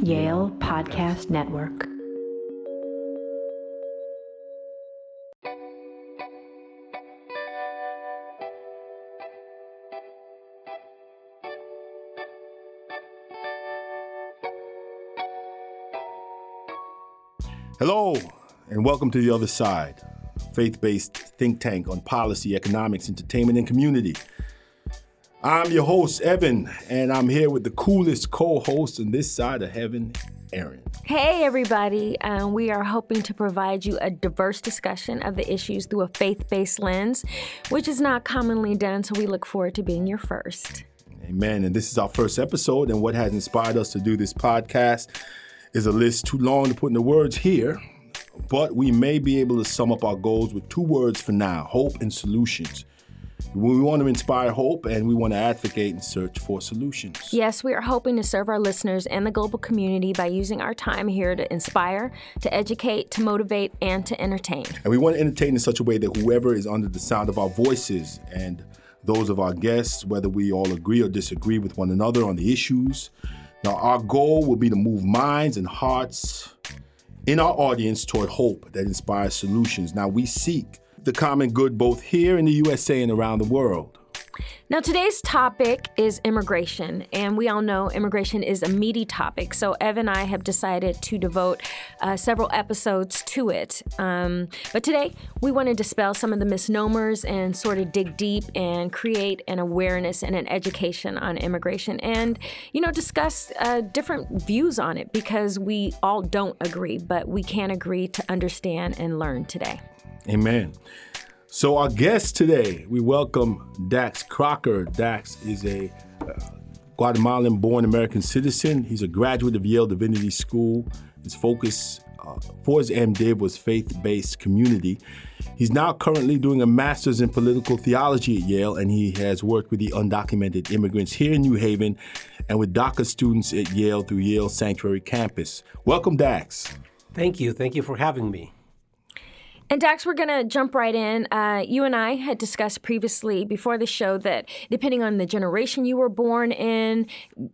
Yale Podcast Network. Hello, and welcome to The Other Side, faith based think tank on policy, economics, entertainment, and community. I'm your host, Evan, and I'm here with the coolest co host on this side of heaven, Erin. Hey, everybody. Um, we are hoping to provide you a diverse discussion of the issues through a faith based lens, which is not commonly done, so we look forward to being your first. Amen. And this is our first episode, and what has inspired us to do this podcast is a list too long to put in the words here, but we may be able to sum up our goals with two words for now hope and solutions. We want to inspire hope and we want to advocate and search for solutions. Yes, we are hoping to serve our listeners and the global community by using our time here to inspire, to educate, to motivate, and to entertain. And we want to entertain in such a way that whoever is under the sound of our voices and those of our guests, whether we all agree or disagree with one another on the issues. Now, our goal will be to move minds and hearts in our audience toward hope that inspires solutions. Now, we seek the common good both here in the USA and around the world. Now, today's topic is immigration, and we all know immigration is a meaty topic. So, Ev and I have decided to devote uh, several episodes to it. Um, but today, we want to dispel some of the misnomers and sort of dig deep and create an awareness and an education on immigration and, you know, discuss uh, different views on it because we all don't agree, but we can agree to understand and learn today. Amen. So, our guest today, we welcome Dax Crocker. Dax is a uh, Guatemalan born American citizen. He's a graduate of Yale Divinity School. His focus uh, for his MDiv was faith based community. He's now currently doing a master's in political theology at Yale, and he has worked with the undocumented immigrants here in New Haven and with DACA students at Yale through Yale Sanctuary Campus. Welcome, Dax. Thank you. Thank you for having me. And Dax, we're going to jump right in. Uh, you and I had discussed previously before the show that depending on the generation you were born in,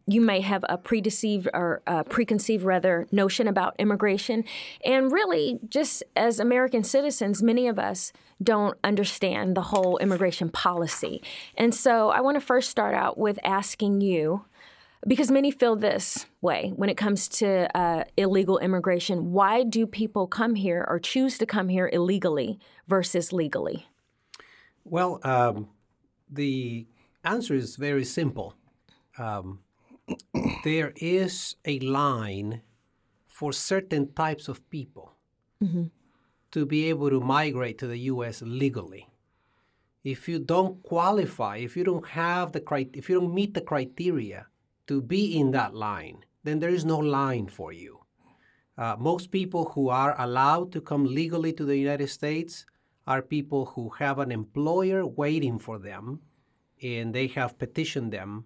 you may have a predeceived or a preconceived rather notion about immigration. And really, just as American citizens, many of us don't understand the whole immigration policy. And so I want to first start out with asking you because many feel this way when it comes to uh, illegal immigration. Why do people come here or choose to come here illegally versus legally? Well, um, the answer is very simple. Um, there is a line for certain types of people mm-hmm. to be able to migrate to the U.S. legally. If you don't qualify, if you don't have the cri- if you don't meet the criteria to be in that line, then there is no line for you. Uh, most people who are allowed to come legally to the United States are people who have an employer waiting for them and they have petitioned them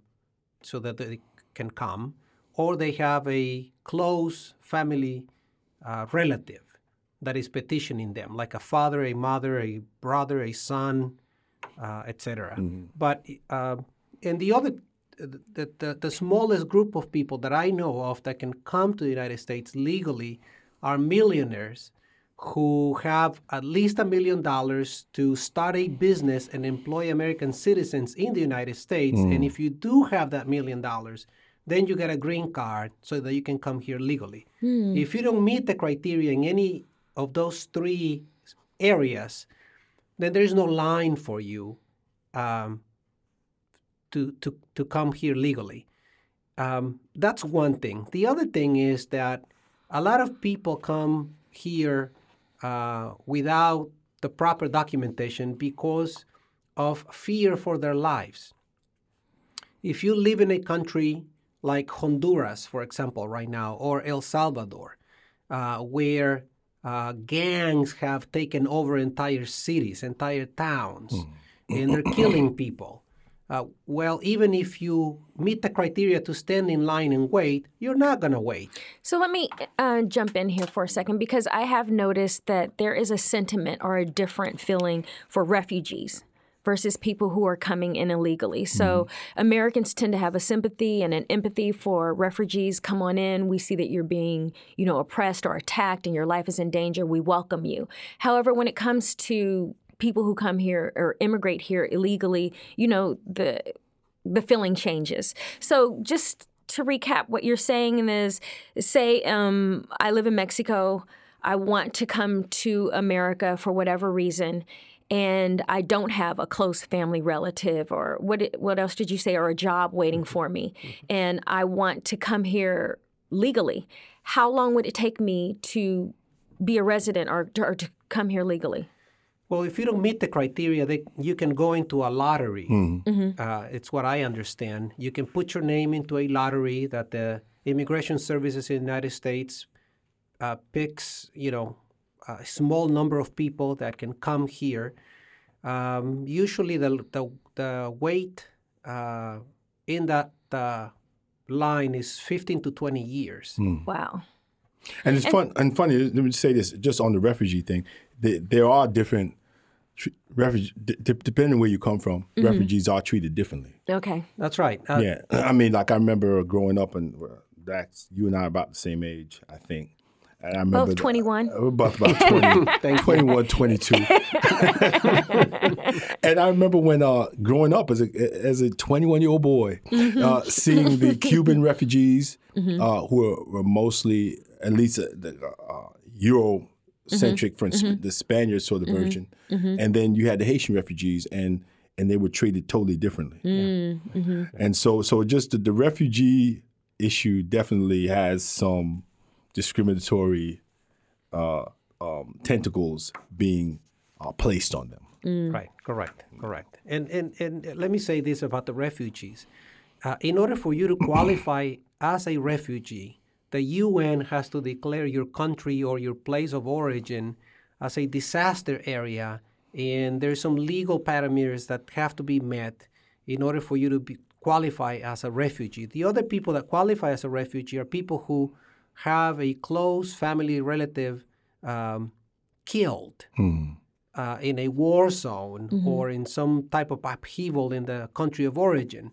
so that they can come, or they have a close family uh, relative that is petitioning them, like a father, a mother, a brother, a son, uh, etc. Mm-hmm. But uh, and the other the, the, the smallest group of people that I know of that can come to the United States legally are millionaires who have at least a million dollars to start a business and employ American citizens in the United States. Mm. And if you do have that million dollars, then you get a green card so that you can come here legally. Mm. If you don't meet the criteria in any of those three areas, then there is no line for you um, to, to, to come here legally. Um, that's one thing. The other thing is that a lot of people come here uh, without the proper documentation because of fear for their lives. If you live in a country like Honduras, for example, right now, or El Salvador, uh, where uh, gangs have taken over entire cities, entire towns, mm. and they're killing people, uh, well, even if you meet the criteria to stand in line and wait, you're not going to wait. So let me uh, jump in here for a second because I have noticed that there is a sentiment or a different feeling for refugees versus people who are coming in illegally. So Americans tend to have a sympathy and an empathy for refugees. Come on in. We see that you're being, you know, oppressed or attacked and your life is in danger. We welcome you. However, when it comes to people who come here or immigrate here illegally, you know, the the feeling changes. So just to recap, what you're saying is, say, um, I live in Mexico. I want to come to America for whatever reason, and I don't have a close family relative, or what? What else did you say? Or a job waiting for me, and I want to come here legally. How long would it take me to be a resident or, or to come here legally? Well, if you don't meet the criteria, they, you can go into a lottery. Uh, it's what I understand. You can put your name into a lottery that the Immigration Services in the United States uh, picks, you know, a small number of people that can come here. Um, usually, the the, the wait uh, in that uh, line is 15 to 20 years. Wow. And it's fun and funny. Let me say this just on the refugee thing. There, there are different tr- refugee d- d- depending where you come from. Refugees are treated differently. Okay. That's right. Uh, Yeah, I mean, like I remember growing up, and uh, that's you and I are about the same age, I think. And I remember Both 21. We're both about 20, 21, 22. and I remember when uh, growing up as a as a 21 year old boy, uh, seeing the Cuban refugees uh, who were, were mostly at least uh, the uh, Euro centric, for instance, the Spaniards sort of version, and then you had the Haitian refugees and. And they were treated totally differently. And so, so just the, the refugee issue definitely has some discriminatory uh, um, tentacles being uh, placed on them. Right, correct, correct. And, and, and let me say this about the refugees. Uh, in order for you to qualify as a refugee, the UN has to declare your country or your place of origin as a disaster area, and there's some legal parameters that have to be met in order for you to be, qualify as a refugee. The other people that qualify as a refugee are people who have a close family relative um, killed uh, in a war zone or in some type of upheaval in the country of origin.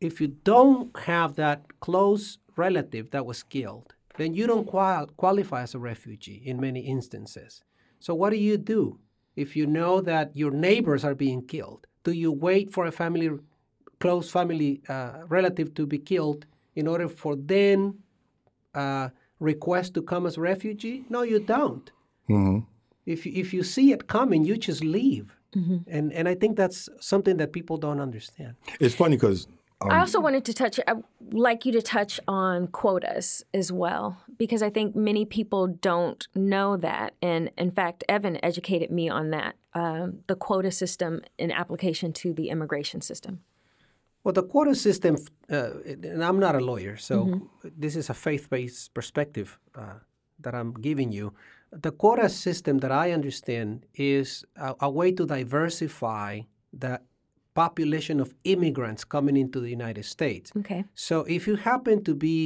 If you don't have that close relative that was killed, then you don't qual- qualify as a refugee in many instances. So, what do you do if you know that your neighbors are being killed? Do you wait for a family, close family uh, relative to be killed in order for then uh, request to come as a refugee? No, you don't. If you, if you see it coming, you just leave. And and I think that's something that people don't understand. It's funny because I also wanted to touch, I'd like you to touch on quotas as well, because I think many people don't know that. And in fact, Evan educated me on that um, the quota system in application to the immigration system. Well, the quota system, uh, and I'm not a lawyer, so this is a faith-based perspective uh, that I'm giving you. The quota system that I understand is a, a way to diversify the population of immigrants coming into the United States. Okay. So if you happen to be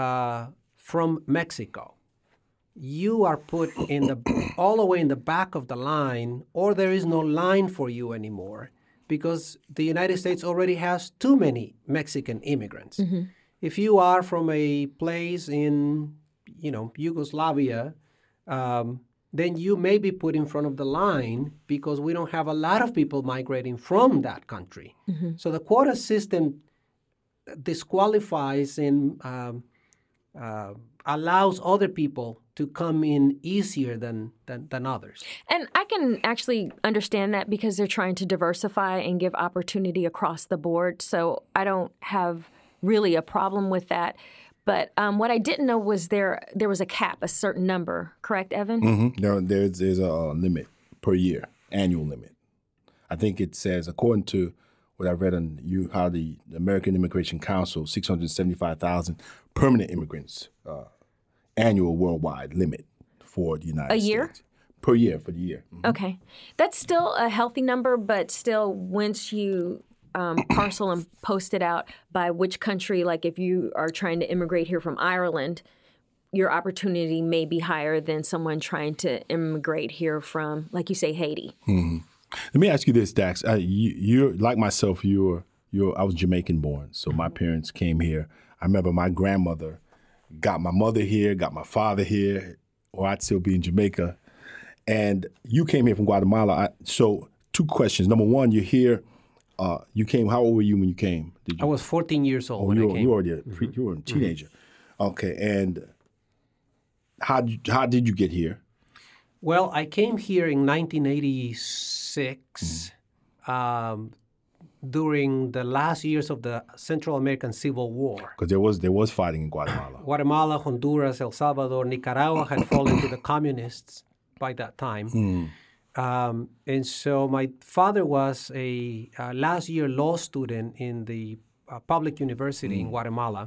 uh, from Mexico, you are put in the all the way in the back of the line, or there is no line for you anymore because the United States already has too many Mexican immigrants. If you are from a place in, you know, Yugoslavia, um, then you may be put in front of the line because we don't have a lot of people migrating from that country. So the quota system disqualifies and um, uh, allows other people to come in easier than, than, than others. And I can actually understand that because they're trying to diversify and give opportunity across the board. So I don't have really a problem with that. But um, what I didn't know was there there was a cap, a certain number, correct, Evan? Mm-hmm. there, there's, there's a limit per year, annual limit. I think it says, according to what I read on you, how the American Immigration Council, 675,000 permanent immigrants, uh, annual worldwide limit for the United States. A States. year? Per year, for the year. Okay. That's still a healthy number, but still, once you um, parcel and post it out by which country, like if you are trying to immigrate here from Ireland, your opportunity may be higher than someone trying to immigrate here from, like you say, Haiti. Let me ask you this, Dax. Uh, you, you're like myself. You're you're. I was Jamaican born, so my parents came here. I remember my grandmother got my mother here, got my father here, or I'd still be in Jamaica. And you came here from Guatemala. I, so two questions. Number one, you're here. Uh, you came. How old were you when you came? Did I was 14 years old Oh, when you I were, came. you were already a pre, you were a teenager. Okay, and how did you, how did you get here? Well, I came here in 1986 um, during the last years of the Central American Civil War. Because there was there was fighting in Guatemala. Guatemala, Honduras, El Salvador, Nicaragua had fallen to the communists by that time. Um, and so my father was a uh, last year law student in the uh, public university in Guatemala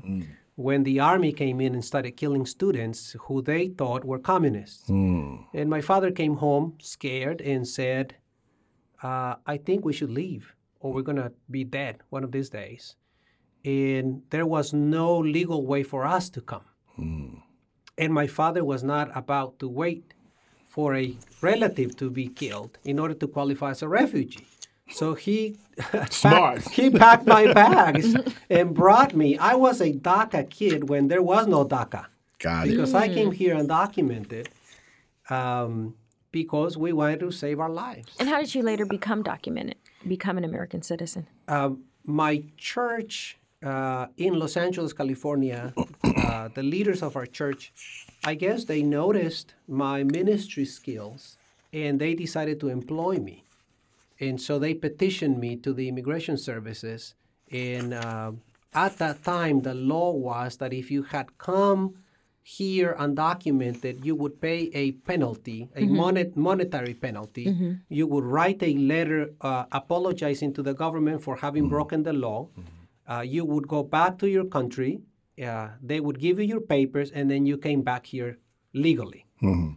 when the army came in and started killing students who they thought were communists. And my father came home scared and said, uh, I think we should leave or we're going to be dead one of these days. And there was no legal way for us to come. And my father was not about to wait for a relative to be killed in order to qualify as a refugee. So he Smart. packed, he packed my bags and brought me. I was a DACA kid when there was no DACA Got it. because I came here undocumented um, because we wanted to save our lives. And how did you later become documented, become an American citizen? Um, my church uh, in Los Angeles, California, uh, the leaders of our church, I guess they noticed my ministry skills and they decided to employ me. And so they petitioned me to the immigration services. And uh, at that time, the law was that if you had come here undocumented, you would pay a penalty, a monet- monetary penalty. You would write a letter uh, apologizing to the government for having broken the law. Uh, you would go back to your country. Uh, they would give you your papers, and then you came back here legally.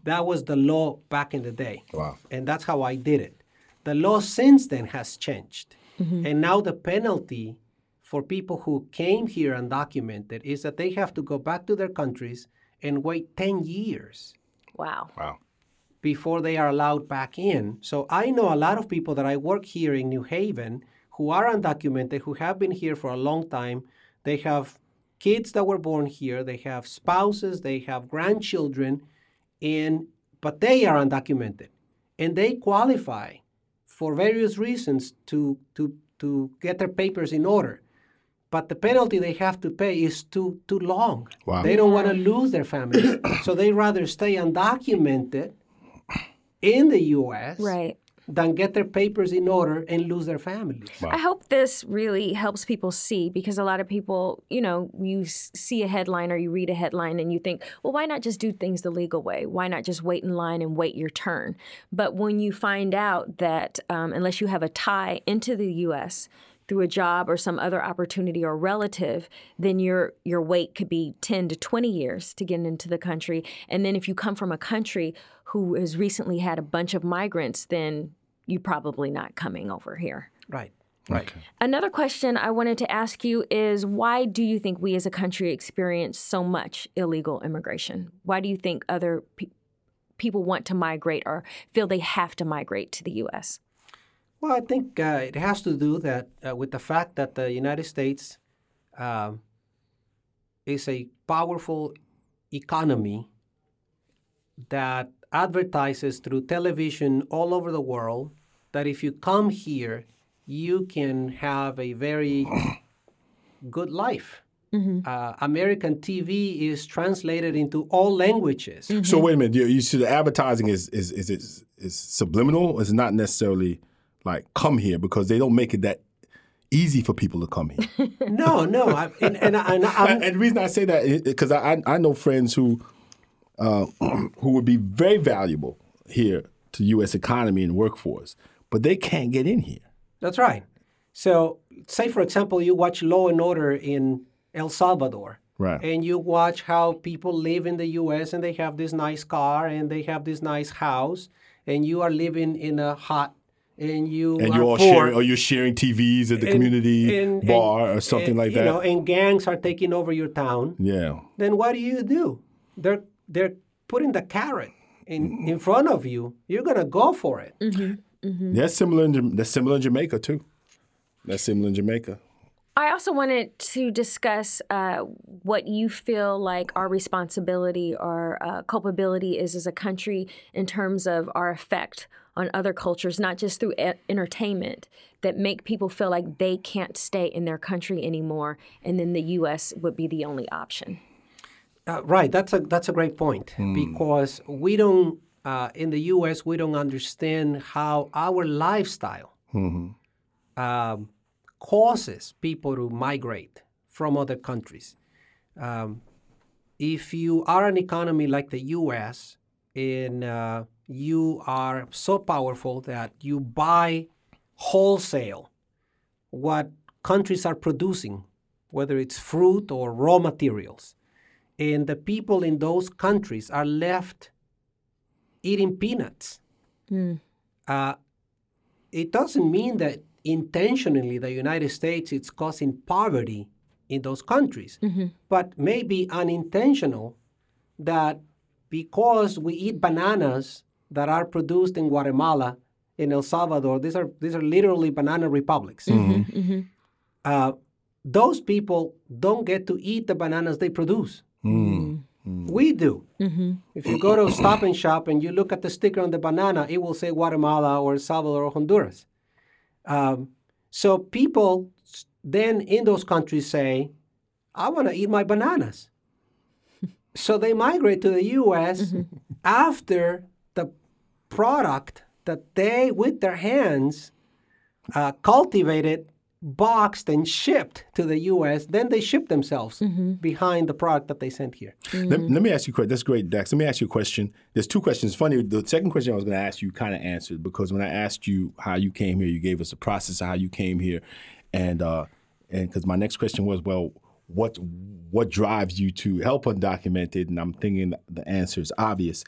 That was the law back in the day. Wow. And that's how I did it. The law since then has changed. And now the penalty for people who came here undocumented is that they have to go back to their countries and wait 10 years Wow. Wow. before they are allowed back in. So I know a lot of people that I work here in New Haven who are undocumented, who have been here for a long time. They have kids that were born here, they have spouses, they have grandchildren, and but they are undocumented. And they qualify for various reasons to to to get their papers in order. But the penalty they have to pay is too too long. Wow. They don't want to lose their families. so they rather stay undocumented in the US Right. Than get their papers in order and lose their families. I hope this really helps people see because a lot of people, you know, you see a headline or you read a headline and you think, well, why not just do things the legal way? Why not just wait in line and wait your turn? But when you find out that um, unless you have a tie into the U.S., through a job or some other opportunity or relative, then your your wait could be 10 to 20 years to get into the country. And then if you come from a country who has recently had a bunch of migrants, then you're probably not coming over here. Right. Right. Another question I wanted to ask you is why do you think we as a country experience so much illegal immigration? Why do you think other pe- people want to migrate or feel they have to migrate to the U.S.? Well, I think uh, it has to do that uh, with the fact that the United States um, is a powerful economy that advertises through television all over the world that if you come here, you can have a very good life. Uh, American TV is translated into all languages. So wait a minute. You, you see, the advertising is is is is, is subliminal. It's not necessarily like come here because they don't make it that easy for people to come here. No, no, I, and, and, I- and and the reason I say that is because I, I know friends who uh, who would be very valuable here to U.S. economy and workforce, but they can't get in here. That's right. So, say for example, you watch Law and Order in El Salvador, Right. and you watch how people live in the U.S. and they have this nice car and they have this nice house, and you are living in a hut, and you and are you're all poor, sharing, or you're sharing TVs at the and- community and- bar and- or something and, like you that. know, and gangs are taking over your town. yeah. Then what do you do? They're they're putting the carrot in in front of you. You're gonna go for it. Mm-hmm. Mm-hmm. That's similar. In, that's similar in Jamaica too. That's similar in Jamaica. I also wanted to discuss uh, what you feel like our responsibility or uh, culpability is as a country in terms of our effect on other cultures, not just through e- entertainment, that make people feel like they can't stay in their country anymore, and then the U.S. would be the only option. Uh, right. That's a that's a great point because we don't uh, in the U.S. we don't understand how our lifestyle um, causes people to migrate from other countries. Um, if you are an economy like the U.S. and uh, you are so powerful that you buy wholesale what countries are producing, whether it's fruit or raw materials, and the people in those countries are left eating peanuts. Uh, it doesn't mean that intentionally the United States is causing poverty in those countries, mm-hmm. but maybe unintentional that because we eat bananas that are produced in Guatemala, in El Salvador, these are these are literally banana republics. Mm-hmm. Mm-hmm. Uh, those people don't get to eat the bananas they produce. We do. If you go to a Stop and Shop and you look at the sticker on the banana, it will say Guatemala or El Salvador or Honduras. Um, so people then in those countries say, I want to eat my bananas. so they migrate to the US after the product that they, with their hands, uh, cultivated, boxed, and shipped to the US, then they ship themselves behind the product that they sent here. Let, let me ask you a question. That's great, Dax. Let me ask you a question. There's two questions. Funny, the second question I was going to ask you kind of answered because when I asked you how you came here, you gave us a process of how you came here, and uh, and because my next question was, well, what what drives you to help undocumented? And I'm thinking the answer is obvious.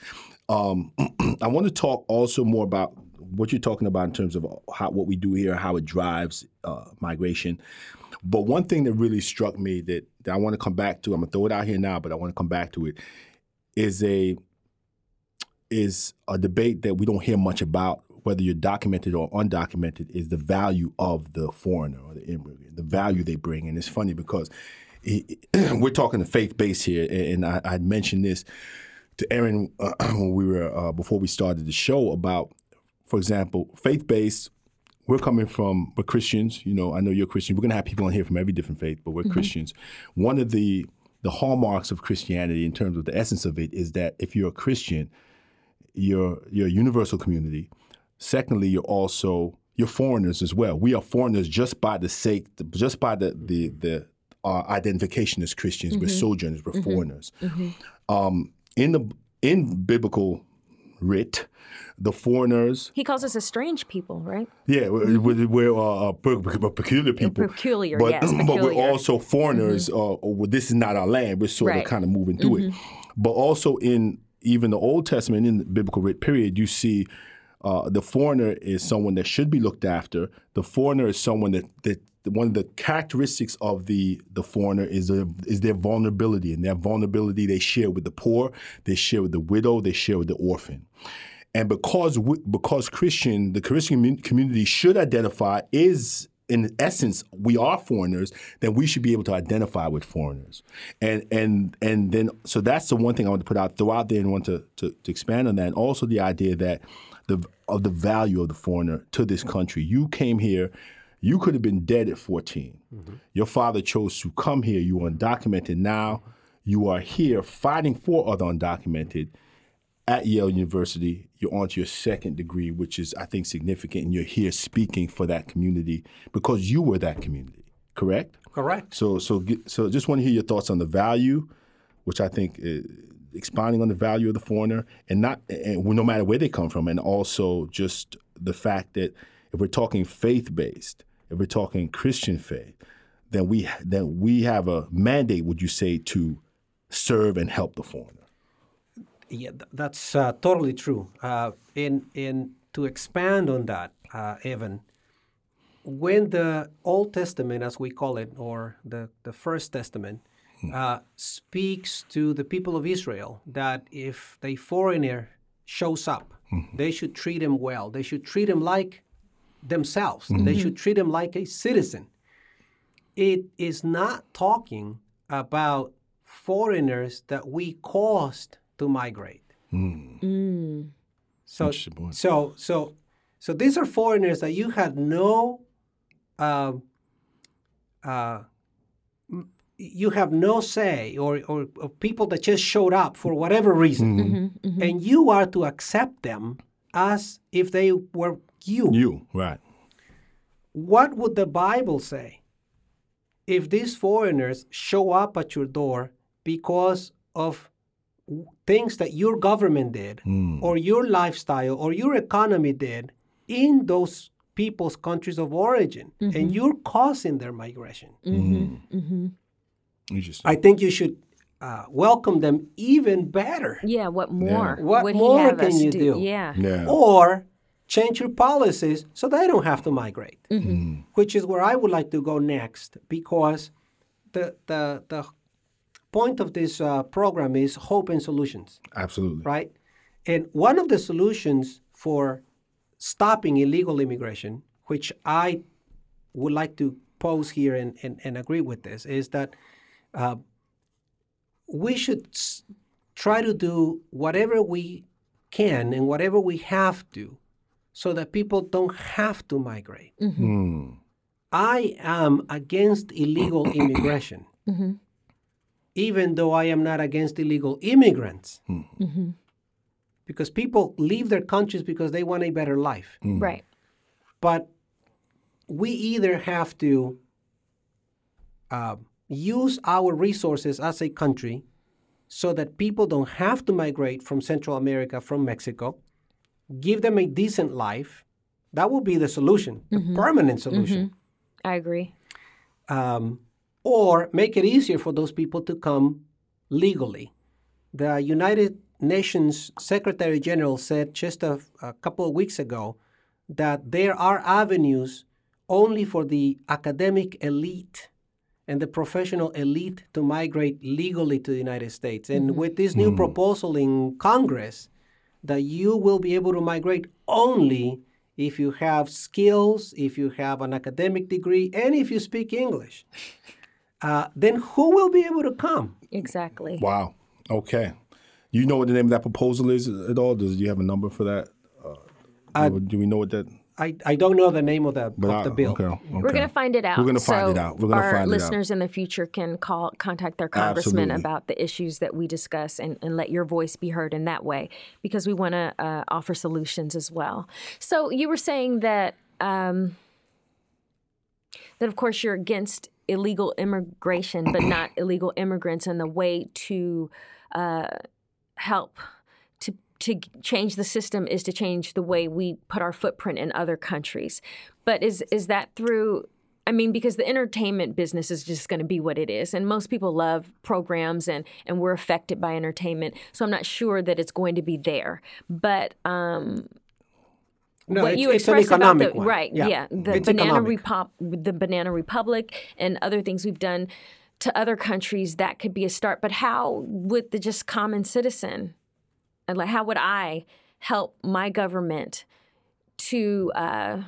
Um, I want to talk also more about what you're talking about in terms of how what we do here, how it drives uh, migration. But one thing that really struck me that, that I want to come back to, I'm gonna throw it out here now, but I want to come back to it, is a is a debate that we don't hear much about, whether you're documented or undocumented, is the value of the foreigner or the immigrant, the value they bring. And it's funny because we're talking the faith base here, and I, I mentioned this to Erin uh, when we were uh, before we started the show about, for example, faith based. We're coming from we're Christians. You know, I know you're Christian. We're gonna have people on here from every different faith, but we're mm-hmm. Christians. One of the the hallmarks of Christianity, in terms of the essence of it, is that if you're a Christian, you're you're a universal community. Secondly, you're also you're foreigners as well. We are foreigners just by the sake, just by the the the our identification as Christians. We're mm-hmm. sojourners. We're mm-hmm. foreigners. Um, in the in biblical writ, the foreigners, He calls us a strange people, right? yeah, we're, we're, uh, pe- peculiar people. peculiar, but, yes, but we're also foreigners. Uh, well, this is not our land. We're sort Right. of kind of moving through it. But also in even the Old Testament, in the biblical writ period, you see uh, the foreigner is someone that should be looked after. The foreigner is someone that, that one of the characteristics of the the foreigner is their, is their vulnerability, and that vulnerability they share with the poor, they share with the widow, they share with the orphan. And because because Christian, the Christian community should identify is in essence we are foreigners, then we should be able to identify with foreigners. And and and then so that's the one thing I want to put out throw out there and want to, to, to expand on that. And also the idea that the of the value of the foreigner to this country. You came here. You could have been dead at 14. Your father chose to come here. You are undocumented now. You are here fighting for other undocumented at Yale University. You're on to your second degree, which is, I think, significant. And you're here speaking for that community because you were that community, correct? Correct. So, so, so just want to hear your thoughts on the value, which I think uh, expounding on the value of the foreigner, and not, and no matter where they come from, and also just the fact that if we're talking faith based, if we're talking Christian faith, then we then we have a mandate. Would you say to serve and help the foreigner? Yeah, th- that's uh, totally true. Uh, in in to expand on that, uh, Evan, when the Old Testament, as we call it, or the the First Testament, uh, speaks to the people of Israel that if a foreigner shows up, they should treat him well. They should treat him like themselves. They should treat him like a citizen. It is not talking about foreigners that we caused to migrate. Mm. So, Interesting point. so, so, so these are foreigners that you had no, um, uh, you have no say, or, or, or people that just showed up for whatever reason, mm-hmm. Mm-hmm. and you are to accept them as if they were you. You right. What would the Bible say if these foreigners show up at your door because of things that your government did hmm. or your lifestyle or your economy did in those people's countries of origin and mm-hmm. you're causing their migration? Mm-hmm. Hmm. Mm-hmm. Interesting. I think you should uh, welcome them even better. Yeah, what more? What would more he can you do? do? Yeah. yeah. or change your policies so they don't have to migrate, which is where I would like to go next because the the the point of this uh, program is hope and solutions, Absolutely. right? And one of the solutions for stopping illegal immigration, which I would like to pose here and, and, and agree with this, is that uh, we should s- try to do whatever we can and whatever we have to so that people don't have to migrate. Mm-hmm. Hmm. I am against illegal immigration, mm-hmm. even though I am not against illegal immigrants. Hmm. Mm-hmm. Because people leave their countries because they want a better life. Hmm. Right. But we either have to uh, use our resources as a country so that people don't have to migrate from Central America, from Mexico, give them a decent life. That will be the solution, the mm-hmm. permanent solution. Mm-hmm. I agree. Um, or make it easier for those people to come legally. The United Nations Secretary General said just a, a couple of weeks ago that there are avenues only for the academic elite and the professional elite to migrate legally to the United States. And mm-hmm. with this new hmm. proposal in Congress, that you will be able to migrate only if you have skills, if you have an academic degree, and if you speak English. Uh, then who will be able to come? Exactly. Wow. Okay. You know what the name of that proposal is at all? Does you have a number for that? Uh, do we know what that? I, I don't know the name of the, But of I- the bill. Okay, okay. We're going to find it out. We're gonna find so it out. We're gonna our find it out. listeners in the future can call, contact their congressman Absolutely. about the issues that we discuss and, and let your voice be heard in that way because we want to uh, offer solutions as well. So you were saying that um, that of course you're against illegal immigration, but not illegal immigrants, and the way to uh, help to change the system is to change the way we put our footprint in other countries. But is is that through? I mean, because the entertainment business is just going to be what it is, and most people love programs, and and we're affected by entertainment. So I'm not sure that it's going to be there. But um, No, what you expressed about economic the one. right, yeah, the It's banana repop, the banana republic, and other things we've done to other countries that could be a start. But how would the just common citizen, and like how would I help my government to uh,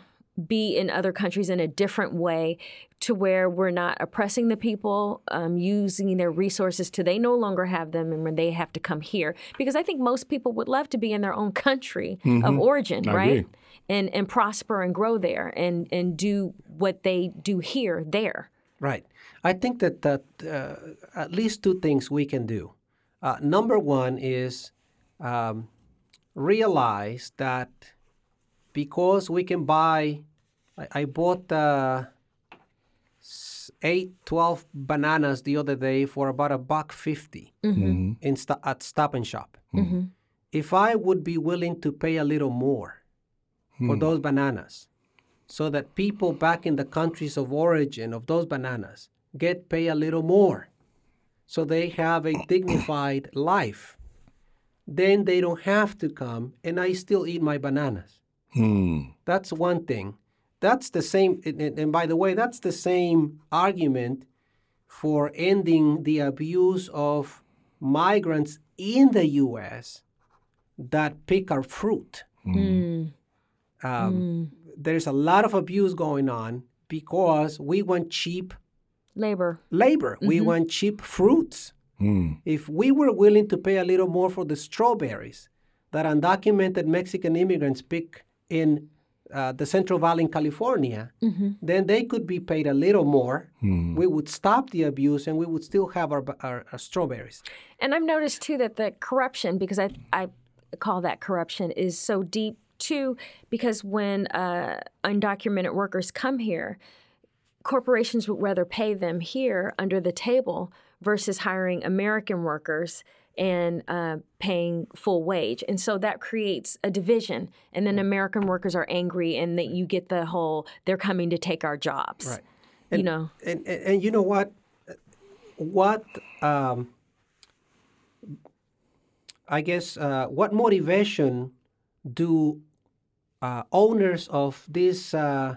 be in other countries in a different way to where we're not oppressing the people, um, using their resources to they no longer have them and when they have to come here. Because I think most people would love to be in their own country of origin, Mm-hmm. I right? agree. And and prosper and grow there and and do what they do here there. Right. I think that, that uh, at least two things we can do. Uh, number one is um, realize that because we can buy, I, I bought uh, eight, 12 bananas the other day for about a buck 50 in sto- at Stop and Shop. If I would be willing to pay a little more for those bananas, so that people back in the countries of origin of those bananas get pay a little more so they have a dignified life then they don't have to come and i still eat my bananas Hmm. that's one thing that's the same and, and- and by the way that's the same argument for ending the abuse of migrants in the us that pick our fruit. Um, There's a lot of abuse going on because we want cheap Labor. labor. We want cheap fruits. If we were willing to pay a little more for the strawberries that undocumented Mexican immigrants pick in uh, the Central Valley in California, then they could be paid a little more. We would stop the abuse and we would still have our, our, our strawberries. And I've noticed too that the corruption, because I I call that corruption, is so deep too. Because when uh, undocumented workers come here, corporations would rather pay them here under the table versus hiring American workers and uh, paying full wage. And so that creates a division. And then American workers are angry, and that you get the whole they're coming to take our jobs. Right. you know. And, and, and you know what? What um, I guess uh, what motivation do uh, owners of these uh,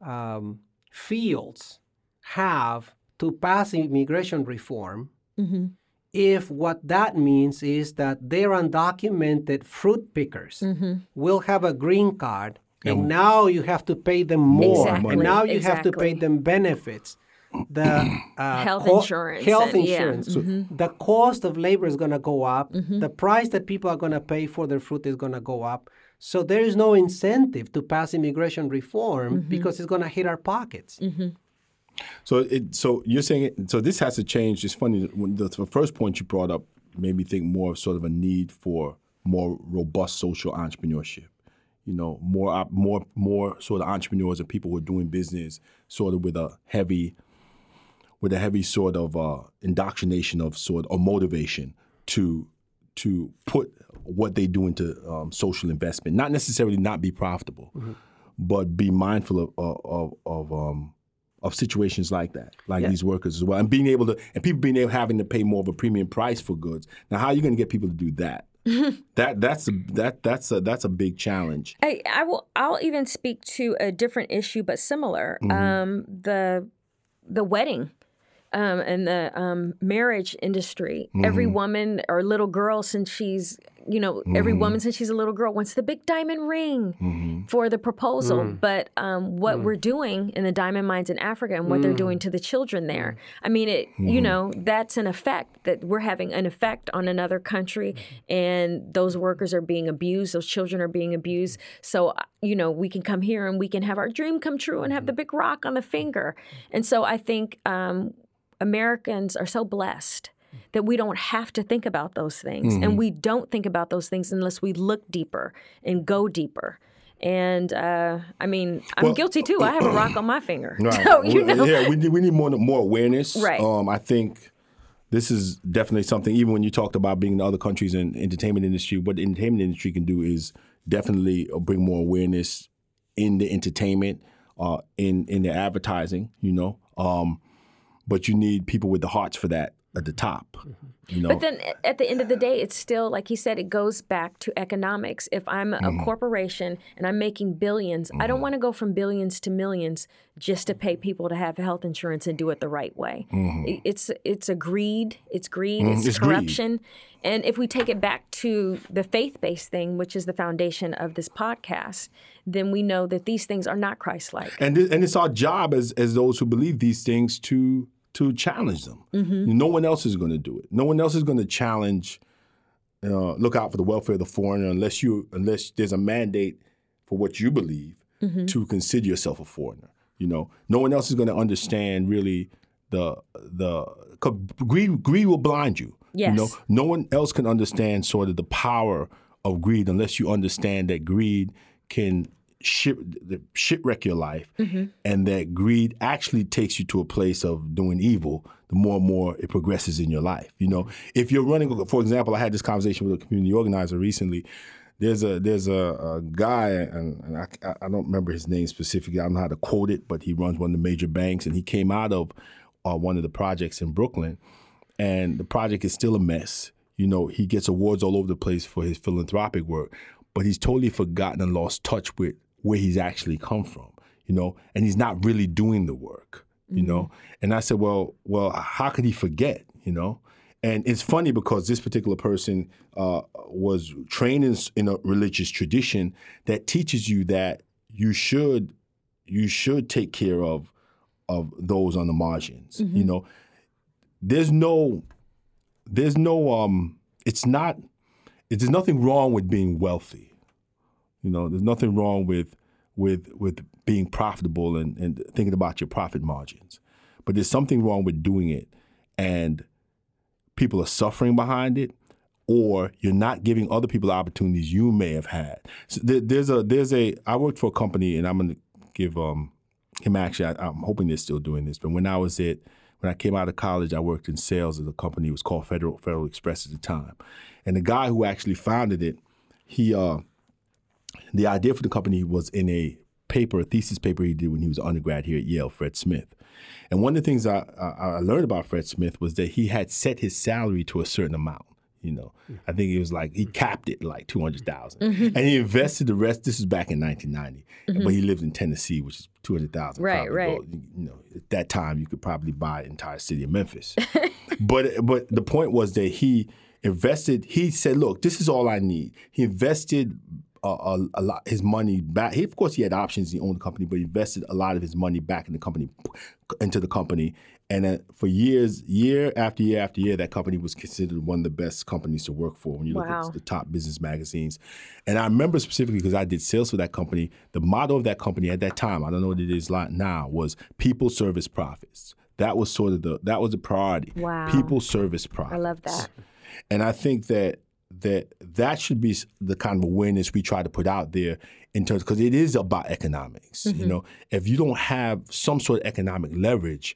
um, fields have to pass immigration reform mm-hmm. if what that means is that their undocumented fruit pickers mm-hmm. will have a green card and now you have to pay them more. Exactly, and now you have to pay them benefits. The uh, Health co- insurance health and- yeah, insurance. Mm-hmm. The cost of labor is going to go up. The price that people are going to pay for their fruit is going to go up. So there is no incentive to pass immigration reform because it's going to hit our pockets So it so you're saying it, so this has to change. It's funny when the, the first point you brought up made me think more of sort of a need for more robust social entrepreneurship. You know, more more more sort of entrepreneurs and people who are doing business sort of with a heavy with a heavy sort of uh, indoctrination of sort or motivation to to put what they do into um, social investment, not necessarily not be profitable, but be mindful of of of, of um, of situations like that, like these workers as well, and being able to, and people being able having to pay more of a premium price for goods. Now, how are you going to get people to do that? that that's a that that's a that's a big challenge. I, I will. I'll even speak to a different issue, but similar. Um, the the wedding. Um, and the um, marriage industry. Every woman or little girl, since she's, you know, every mm-hmm. woman since she's a little girl wants the big diamond ring mm-hmm. for the proposal. Mm. But um, what mm. we're doing in the diamond mines in Africa and what they're mm. doing to the children there, I mean, it, you mm-hmm. know, that's an effect that we're having an effect on another country, and those workers are being abused. Those children are being abused. So, uh, you know, we can come here and we can have our dream come true and have the big rock on the finger. And so I think um, Americans are so blessed that we don't have to think about those things. And we don't think about those things unless we look deeper and go deeper. And uh, I mean, I'm Well- guilty too. I have a rock on my finger. Right. So, you know, yeah, we need we need more more awareness. Right. Um, I think this is definitely something. Even when you talked about being in other countries and entertainment industry, what the entertainment industry can do is definitely uh, bring more awareness in the entertainment, uh, in in the advertising. You know, um, but you need people with the hearts for that at the top. You know, But then at the end of the day, it's still, like he said, it goes back to economics. If I'm a Mm-hmm. corporation and I'm making 1000000000s I don't want to go from billions to millions just to pay people to have health insurance and do it the right way. I- It's it's a greed. It's greed. It's, Mm-hmm. it's greed. corruption. And if we take it back to the faith-based thing, which is the foundation of this podcast, then we know that these things are not Christ-like. and th- and it's our job as as those who believe these things to to challenge them. No one else is going to do it. No one else is going to challenge. Uh, look out for the welfare of the foreigner unless you unless there's a mandate for what you believe to consider yourself a foreigner. You know, no one else is going to understand really the the greed. Greed will blind you. Yes. You know, no one else can understand sort of the power of greed unless you understand that greed can ship, shipwreck your life and that greed actually takes you to a place of doing evil the more and more it progresses in your life you know? If you're running for example i had this conversation with a community organizer recently. There's a there's a, a guy and, and I, I don't remember his name specifically i don't know how to quote it but he runs one of the major banks and he came out of uh, one of the projects in brooklyn and the project is still a mess. You know, he gets awards all over the place for his philanthropic work, but he's totally forgotten and lost touch with where he's actually come from. You know, and he's not really doing the work. You know, and I said, well, well, how could he forget? You know, And it's funny because this particular person uh, was trained in, in a religious tradition that teaches you that you should you should take care of of those on the margins. You know, there's no there's no um it's not it, there's nothing wrong with being wealthy. You know, there's nothing wrong with with with being profitable and, and thinking about your profit margins. But there's something wrong with doing it and people are suffering behind it or you're not giving other people opportunities you may have had. So there, there's a there's a I worked for a company and I'm going to give um him actually I, I'm hoping they're still doing this, but when I was at when I came out of college, I worked in sales at a company. It was called Federal Federal Express at the time, and the guy who actually founded it, he uh, the idea for the company was in a paper, a thesis paper he did when he was an undergrad here at Yale, Fred Smith. And one of the things I, I, I learned about Fred Smith was that he had set his salary to a certain amount. You know, I think it was like he capped it like two mm-hmm. and he invested the rest. This is back in 1990, mm-hmm. but he lived in Tennessee, which is two hundred thousand. Right, right. You know, at that time you could probably buy an entire city of Memphis. but but the point was that he invested. He said, "Look, this is all I need." He invested a, a, a lot his money back. He, of course, he had options. He owned the company, but he invested a lot of his money back in the company, into the company. And uh, for years, year after year after year, that company was considered one of the best companies to work for when you look Wow. at the top business magazines. And I remember specifically because I did sales for that company. The motto of that company at that time, I don't know what it is like now, was people service profits. That was sort of the that was the priority. Wow. People service profits. I love that. And I think that that that should be the kind of awareness we try to put out there in terms because it is about economics. You mm-hmm. know, if you don't have some sort of economic leverage,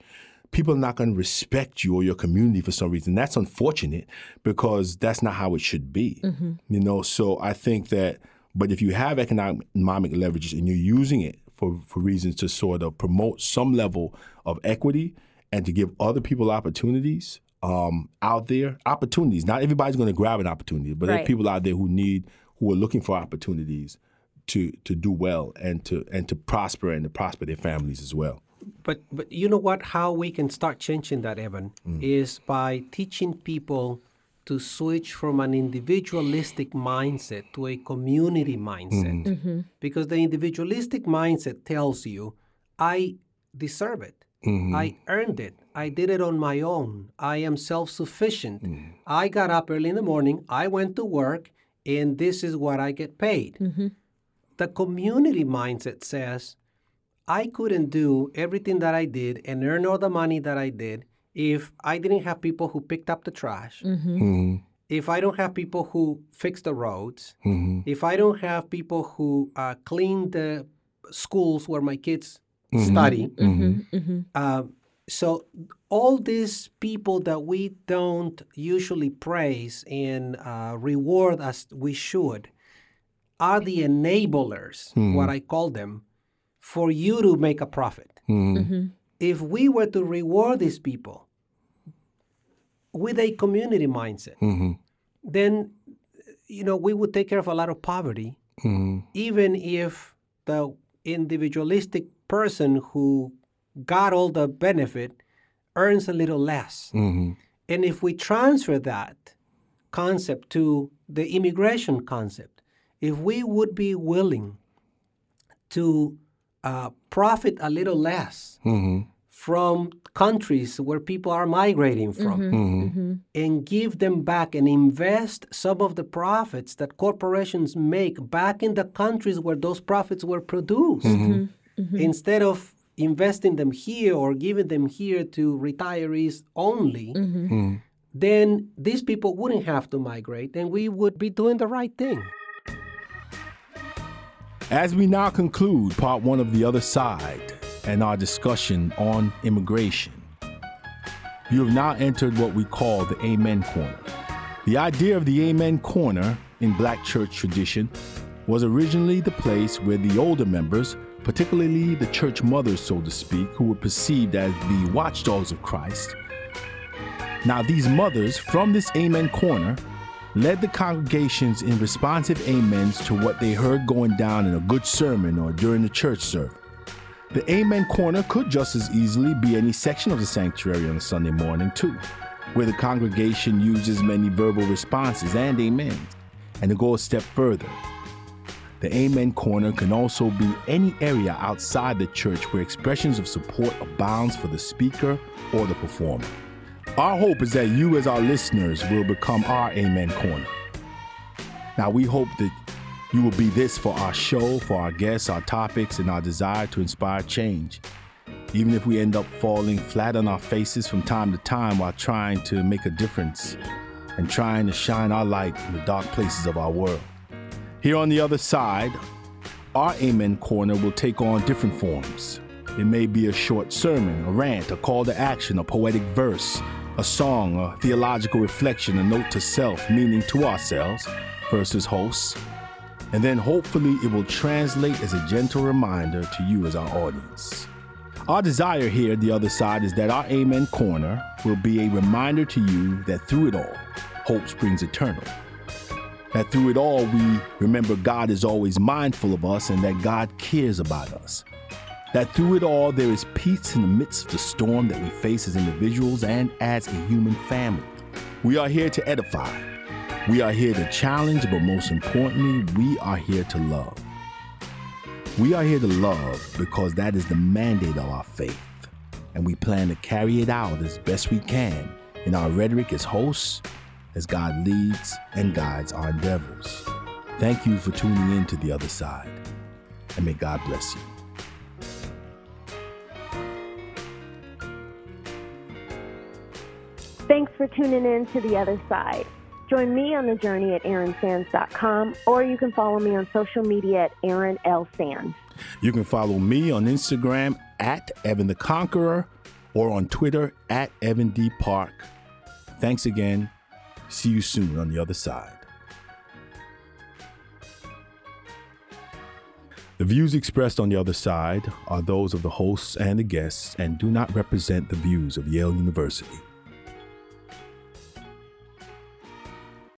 people are not going to respect you or your community for some reason. That's unfortunate because that's not how it should be. Mm-hmm. You know, so I think that but if you have economic, economic leverage and you're using it for, for reasons to sort of promote some level of equity and to give other people opportunities um, out there, opportunities. Not everybody's going to grab an opportunity, but there are people out there who need, who are looking for opportunities to to do well and to and to prosper and to prosper their families as well. But but you know what? How we can start changing that, Evan, mm. is by teaching people to switch from an individualistic mindset to a community mindset. Mm-hmm. Mm-hmm. Because the individualistic mindset tells you, I deserve it. Mm-hmm. I earned it. I did it on my own. I am self sufficient. Mm-hmm. I got up early in the morning. I went to work, and this is what I get paid. Mm-hmm. The community mindset says, I couldn't do everything that I did and earn all the money that I did if I didn't have people who picked up the trash, if I don't have people who fix the roads, if I don't have people who uh, clean the schools where my kids Mm-hmm. study. Mm-hmm. Mm-hmm. Uh, so all these people that we don't usually praise and uh, reward as we should are the enablers, what I call them, for you to make a profit. If we were to reward these people with a community mindset, then you know we would take care of a lot of poverty, even if the individualistic person who got all the benefit earns a little less. Mm-hmm. And if we transfer that concept to the immigration concept, if we would be willing to uh, profit a little less mm-hmm. from countries where people are migrating from mm-hmm. and give them back and invest some of the profits that corporations make back in the countries where those profits were produced Mm-hmm. instead of investing them here or giving them here to retirees only mm-hmm. hmm. then these people wouldn't have to migrate and we would be doing the right thing. As we now conclude part one of The Other Side and our discussion on immigration, you have now entered what we call the Amen Corner. The idea of the Amen Corner in black church tradition was originally the place where the older members, particularly the church mothers, so to speak, who were perceived as the watchdogs of Christ, now, these mothers from this Amen corner led the congregations in responsive amens to what they heard going down in a good sermon or during the church service. The Amen corner could just as easily be any section of the sanctuary on a Sunday morning, too. where the congregation uses many verbal responses and amens. And to go a step further, the Amen Corner can also be any area outside the church where expressions of support abounds for the speaker or the performer. Our hope is that you, as our listeners, will become our Amen Corner. Now, we hope that you will be this for our show, for our guests, our topics, and our desire to inspire change. Even if we end up falling flat on our faces from time to time while trying to make a difference and trying to shine our light in the dark places of our world. Here on the other side, our Amen Corner will take on different forms. It may be a short sermon, a rant, a call to action, a poetic verse, a song, a theological reflection, a note to self, meaning to ourselves versus hosts. And then hopefully it will translate as a gentle reminder to you as our audience. Our desire here, the other side, is that our Amen Corner will be a reminder to you that through it all, hope springs eternal. That through it all, we remember God is always mindful of us and that God cares about us. That through it all, there is peace in the midst of the storm that we face as individuals and as a human family. We are here to edify. We are here to challenge, but most importantly, we are here to love. We are here to love because that is the mandate of our faith, and we plan to carry it out as best we can in our rhetoric as hosts, as God leads and guides our endeavors. Thank you for tuning in to the other side, and may God bless you. Thanks for tuning in to the other side. Join me on the journey at erinsands.com, or you can follow me on social media at Erin L. Sands. You can follow me on Instagram at Evan the Conqueror or on Twitter at Evan D. Park. Thanks again. See you soon on the other side. The views expressed on the other side are those of the hosts and the guests and do not represent the views of Yale University.